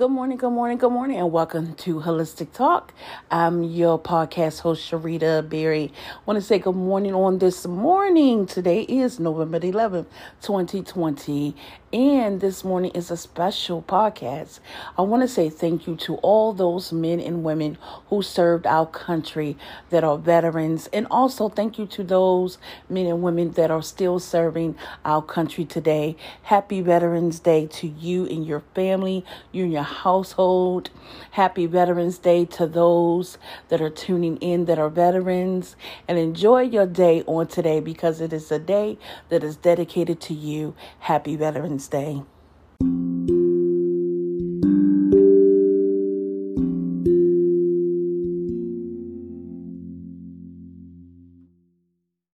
Good morning, good morning, good morning, and welcome to Holistic Talk. I'm your podcast host, Sharita Berry. I want to say good morning on this morning. Today is November 11th, 2020, and this morning is a special podcast. I want to say thank you to all those men and women who served our country that are veterans, and also thank you to those men and women that are still serving our country today. Happy Veterans Day to you and your family, you and your household. Happy Veterans Day to those that are tuning in that are veterans. And enjoy your day on today because it is a day that is dedicated to you. Happy Veterans Day.